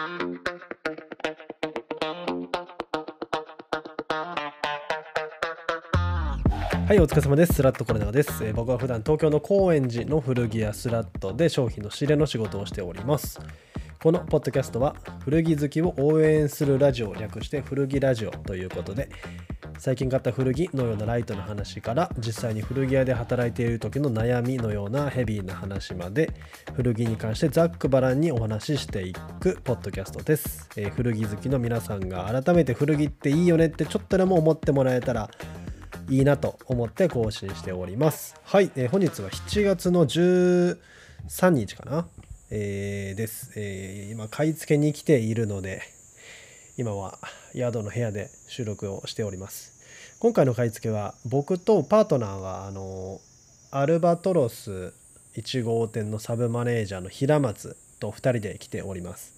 はい、お疲れ様です。スラットコレナです、えー僕は普段東京の高円寺の古着屋スラットで商品の仕入れの仕事をしております。このポッドキャストは古着好きを応援するラジオを略して古着ラジオということで最近買った古着のようなライトな話から実際に古着屋で働いている時の悩みのようなヘビーな話まで古着に関してざっくばらんにお話ししていくポッドキャストです、えー古着好きの皆さんが改めて古着っていいよねってちょっとでも思ってもらえたらいいなと思って更新しております。はい、えー本日は7月の13日かな、えーです、え今買い付けに来ているので今は宿の部屋で収録をしております。今回の買い付けは僕とパートナーはあのアルバトロス1号店のサブマネージャーの平松と2人で来ております。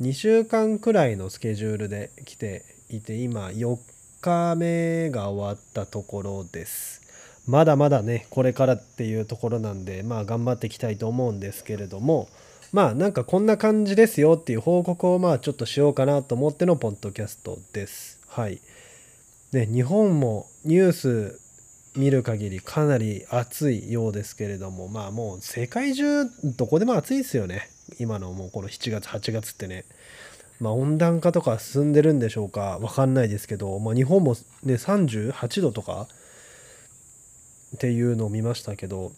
2週間くらいのスケジュールで来ていて今4日目が終わったところですまだまだねこれからっていうところなんでまあ頑張っていきたいと思うんですけれどもまあなんかこんな感じですよっていう報告をまあちょっとしようかなと思ってのポッドキャストです。はい。ね日本もニュース見る限りかなり暑いようですけれどもまあもう世界中どこでも暑いですよね。今のもうこの7月8月ってね。まあ温暖化とか進んでるんでしょうかわかんないですけど、まあ、日本もね38度とかっていうのを見ましたけど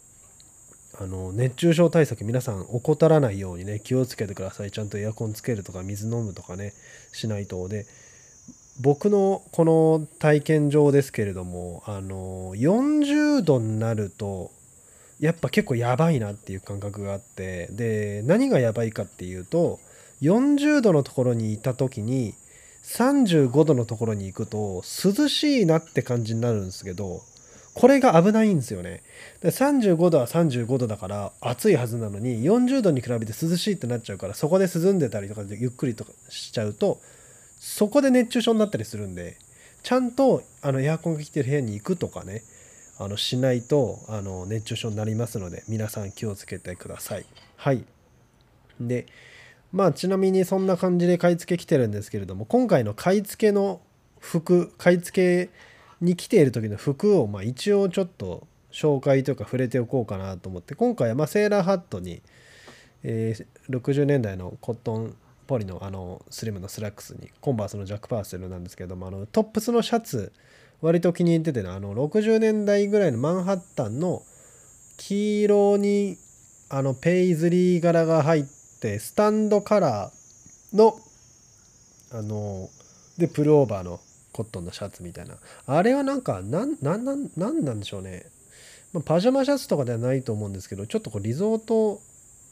あの熱中症対策皆さん怠らないようにね気をつけてください。ちゃんとエアコンつけるとか水飲むとかねしないとで。僕のこの体験上ですけれどもあの40度になるとやっぱ結構やばいなっていう感覚があってで何がやばいかっていうと40度のところにいた時に35度のところに行くと涼しいなって感じになるんですけどこれが危ないんですよね。で35度は35度だから暑いはずなのに40度に比べて涼しいってなっちゃうからそこで涼んでたりとかでゆっくりとかしちゃうとそこで熱中症になったりするんでちゃんとあのエアコンが来てる部屋に行くとかねあのしないとあの熱中症になりますので皆さん気をつけてください。はい。でまあちなみにそんな感じで買い付け来てるんですけれども今回の買い付けの服買い付けに来ている時の服をまあ一応ちょっと紹介というか触れておこうかなと思って今回はまあセーラーハットに、えー60年代のコットンポリのあのスリムのスラックスにコンバースのジャックパーセルなんですけどもあのトップスのシャツ割と気に入っててあの60年代ぐらいのマンハッタンの黄色にあのペイズリー柄が入ってスタンドカラーのあのでプルオーバーのコットンのシャツみたいな。あれはなんかなんなんなんなんなんでしょうね、まあ、パジャマシャツとかではないと思うんですけどちょっとこうリゾート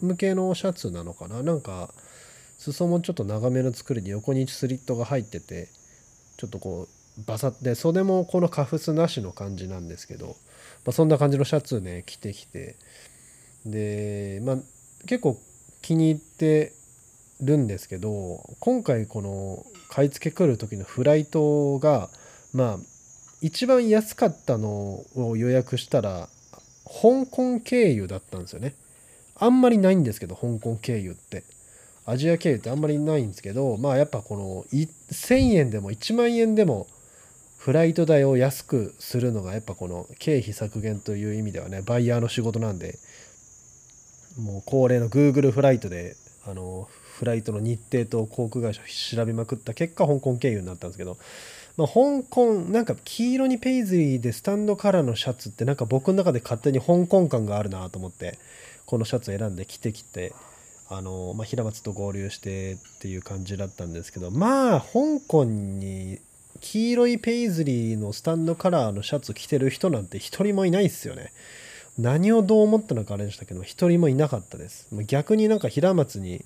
向けのシャツなのかな。なんか裾もちょっと長めの作りで横にスリットが入っててちょっとこうバサッで袖もこのカフスなしの感じなんですけど、まあ、そんな感じのシャツね着てきて。でまあ結構気に入ってるんですけど今回この買い付け来る時のフライトがまあ一番安かったのを予約したら香港経由だったんですよね。あんまりないんですけど香港経由って。アジア経由ってあんまりないんですけどまあやっぱこの1,000円でも1万円でもフライト代を安くするのがやっぱこの経費削減という意味ではねバイヤーの仕事なんでもう恒例の Google フライトであのフライトの日程と航空会社調べまくった結果香港経由になったんですけど、まあ、香港なんか黄色にペイズリーでスタンドカラーのシャツってなんか僕の中で勝手に香港感があるなと思ってこのシャツを選んで着てきてあの、まあ、平松と合流してっていう感じだったんですけどまあ香港に黄色いペイズリーのスタンドカラーのシャツ着てる人なんて一人もいないですよね。何をどう思ったのかあれでしたけど一人もいなかったです逆になんか平松に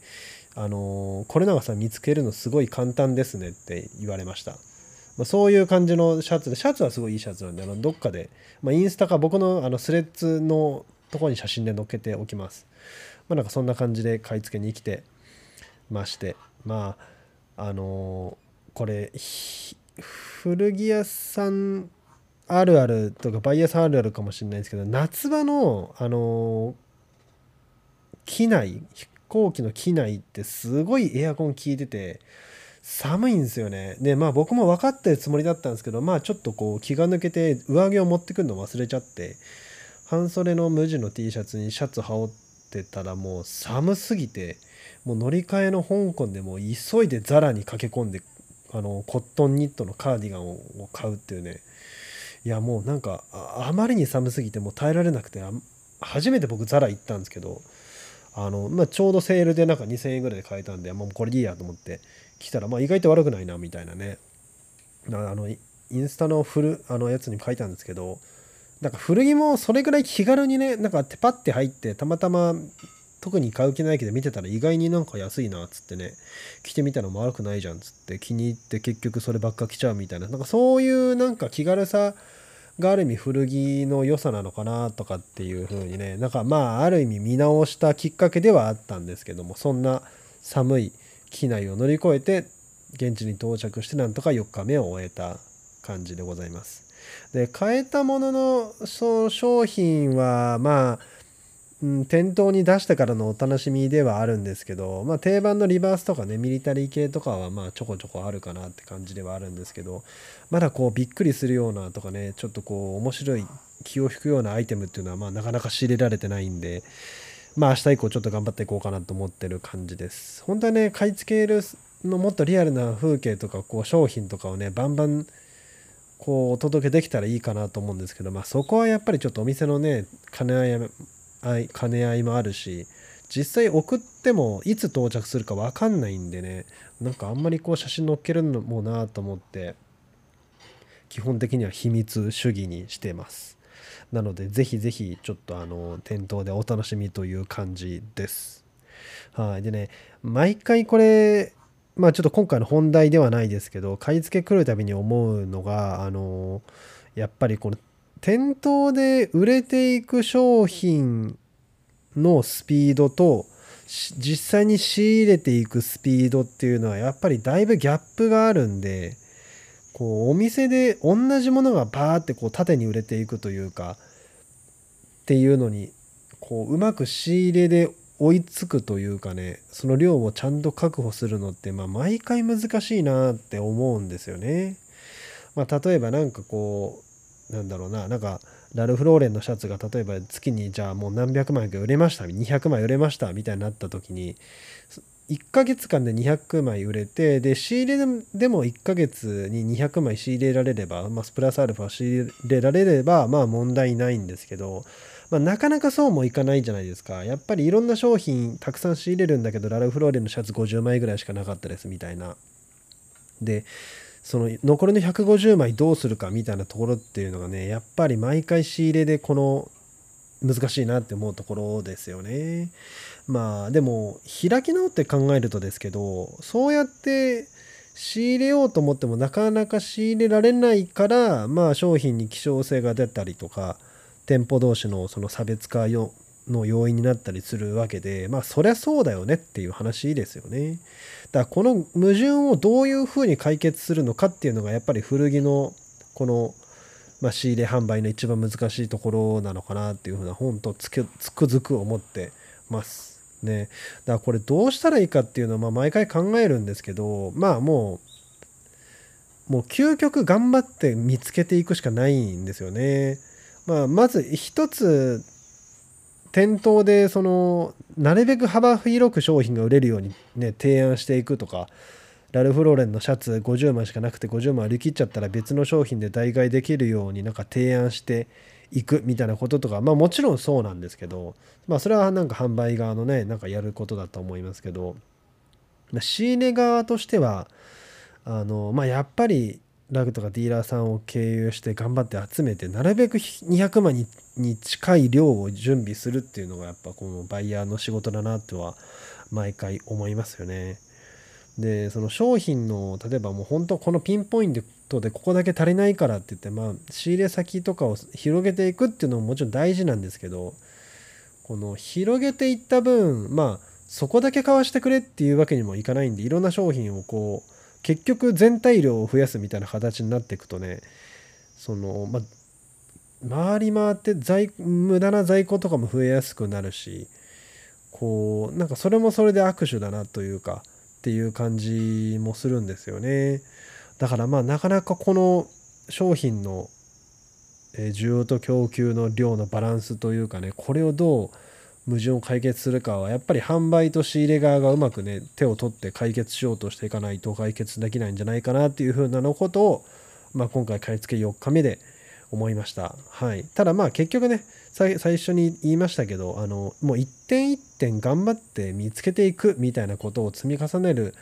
あのこれ永さん見つけるのすごい簡単ですねって言われました、まあ、そういう感じのシャツでシャツはすごいいいシャツなんであのどっかで、まあ、インスタか僕のあのスレッズのとこに写真で載っけておきます。まあなんかそんな感じで買い付けに来てまして。まああのこれ古着屋さんあるあるとかバイヤーさんあるあるかもしれないですけど夏場のあの機内行機の機内ってすごいエアコン効いてて寒いんですよね。でまあ僕も分かってるつもりだったんですけどまあちょっとこう気が抜けて上着を持ってくるの忘れちゃって半袖の無地の T シャツにシャツ羽織ってたらもう寒すぎてもう乗り換えの香港でも急いでザラに駆け込んであのコットンニットのカーディガンを買うっていうね。いやもうなんかあまりに寒すぎてもう耐えられなくて初めて僕ザラ行ったんですけどあの、まあ、ちょうどセールでなんか2000円ぐらいで買えたんでもうこれでいいやと思って来たら、まあ、意外と悪くないなみたいなね。あのインスタのフルあのやつに書いたんですけどなんか古着もそれぐらい気軽にねなんかパッて入ってたまたま特に買う気ないけど見てたら意外になんか安いなっつってね着てみたのも悪くないじゃんっつって気に入って結局そればっか着ちゃうみたいななんかそういうなんか気軽さがある意味古着の良さなのかなとかっていう風にねなんかまあある意味見直したきっかけではあったんですけどもそんな寒い機内を乗り越えて現地に到着してなんとか4日目を終えた感じでございます。で買えたもののその商品はまあうん、店頭に出してからのお楽しみではあるんですけど、まあ、定番のリバースとかねミリタリー系とかはまあちょこちょこあるかなって感じではあるんですけどまだこうびっくりするようなとかねちょっとこう面白い気を引くようなアイテムっていうのはまあなかなか仕入れられてないんでまあ明日以降ちょっと頑張っていこうかなと思ってる感じです。本当はね買い付けるのもっとリアルな風景とかこう商品とかをねバンバンこうお届けできたらいいかなと思うんですけどまあそこはやっぱりちょっとお店のね金合い兼ね合いもあるし実際送ってもいつ到着するか分かんないんでね。なんかあんまりこう写真載っけるのもなと思って基本的には秘密主義にしてます。なのでぜひぜひちょっとあの店頭でお楽しみという感じです。はい。でね毎回これまあちょっと今回の本題ではないですけど買い付け来るたびに思うのがあのやっぱりこの店頭で売れていく商品のスピードと実際に仕入れていくスピードっていうのはやっぱりだいぶギャップがあるんでこうお店で同じものがバーってこう縦に売れていくというかっていうのにこううまく仕入れで追いつくというかねその量をちゃんと確保するのってまあ毎回難しいなって思うんですよね。まあ、例えば何かこうなんだろうな。なんかラルフ・ローレンのシャツが例えば月にじゃあもう何百枚か売れました200枚売れましたみたいになった時に1ヶ月間で200枚売れてで仕入れでも1ヶ月に200枚仕入れられれば、まあ、プラスアルファ仕入れられればまあ問題ないんですけど、まあ、なかなかそうもいかないじゃないですか。やっぱりいろんな商品たくさん仕入れるんだけどラルフ・ローレンのシャツ50枚ぐらいしかなかったですみたいな。でその残りの150枚どうするかみたいなところっていうのがねやっぱり毎回仕入れでこの難しいなって思うところですよね。まあでも開き直って考えるとですけどそうやって仕入れようと思ってもなかなか仕入れられないからまあ商品に希少性が出たりとか店舗同士のその差別化の要因になったりするわけでまあそりゃそうだよねっていう話ですよね。だからこの矛盾をどういうふうに解決するのかっていうのがやっぱり古着のこの、まあ、仕入れ販売の一番難しいところなのかなっていうふうな本当つくづく思ってます。ね。だからこれどうしたらいいかっていうのはまあ毎回考えるんですけどまあもうもう究極頑張って見つけていくしかないんですよね。まあ、まず一つ店頭でそのなるべく幅広く商品が売れるようにね提案していくとかラルフ・ローレンのシャツ50枚しかなくて50枚売り切っちゃったら別の商品で代替できるようになんか提案していくみたいなこととかまあもちろんそうなんですけどまあそれはなんか販売側のねなんかやることだと思いますけど仕入れ側としてはあのまあやっぱりラグとかディーラーさんを経由して頑張って集めてなるべく200万にに近い量を準備するっていうのがやっぱこのバイヤーの仕事だなとは毎回思いますよね。でその商品の例えばもう本当このピンポイントでここだけ足りないからって言ってまあ仕入れ先とかを広げていくっていうのももちろん大事なんですけどこの広げていった分まあそこだけ買わしてくれっていうわけにもいかないんでいろんな商品をこう結局全体量を増やすみたいな形になっていくとねそのま回り回って在無駄な在庫とかも増えやすくなるしこうなんかそれもそれで握手だなというかっていう感じもするんですよね。だからまあなかなかこの商品の需要と供給の量のバランスというかねこれをどう矛盾を解決するかはやっぱり販売と仕入れ側がうまくね手を取って解決しようとしていかないと解決できないんじゃないかなっていうふうなのことを、まあ、今回買い付け4日目で思いました。はい、ただまあ結局ね最初に言いましたけどあのもう一点一点頑張って見つけていくみたいなことを積み重ねる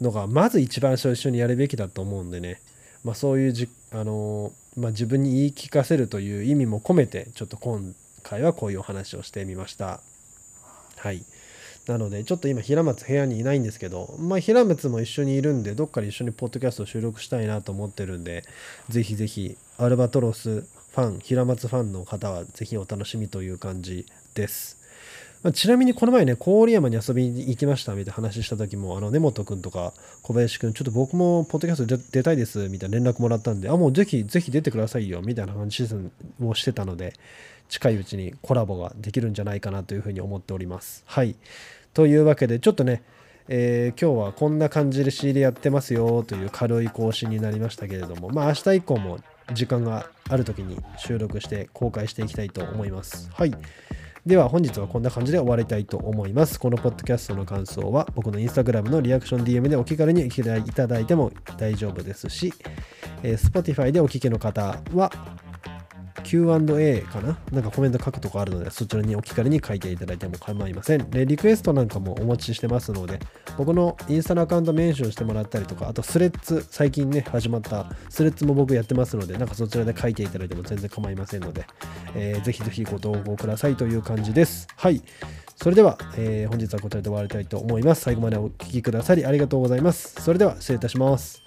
のがまず一番最初にやるべきだと思うんでね、まあ、そういうじあの、まあ、自分に言い聞かせるという意味も込めてちょっと今回はこういうお話をしてみました。はい。なので、ちょっと今、平松部屋にいないんですけど、まあ、平松も一緒にいるんで、どっかで一緒にポッドキャスト収録したいなと思ってるんで、ぜひぜひ、アルバトロスファン、平松ファンの方は、ぜひお楽しみという感じです。まあ、ちなみにこの前ね、郡山に遊びに行きましたみたいな話した時も、あの根本くんとか小林くん、ちょっと僕もポッドキャスト出たいですみたいな連絡もらったんで、あ、もうぜひぜひ出てくださいよみたいな話をしてたので、近いうちにコラボができるんじゃないかなというふうに思っております。はい。というわけで、ちょっとね、えー、今日はこんな感じで仕入れやってますよという軽い更新になりましたけれども、まあ明日以降も時間がある時に収録して公開していきたいと思います。はい。では本日はこんな感じで終わりたいと思います。このポッドキャストの感想は僕の instagram のリアクション DM でお気軽にいただいても大丈夫ですし、えー、Spotify でお聞きの方は Q&A かな？なんかコメント書くとこあるので、そちらにお気軽に書いていただいても構いません。で、リクエストなんかもお待ちしてますので、僕のインスタのアカウントメンションしてもらったりとか、あとスレッズ、最近ね、始まったスレッズも僕やってますので、なんかそちらで書いていただいても全然構いませんので、えー、ぜひぜひご投稿くださいという感じです。はい。それでは、えー、本日はこちらで終わりたいと思います。最後までお聴きくださりありがとうございます。それでは失礼いたします。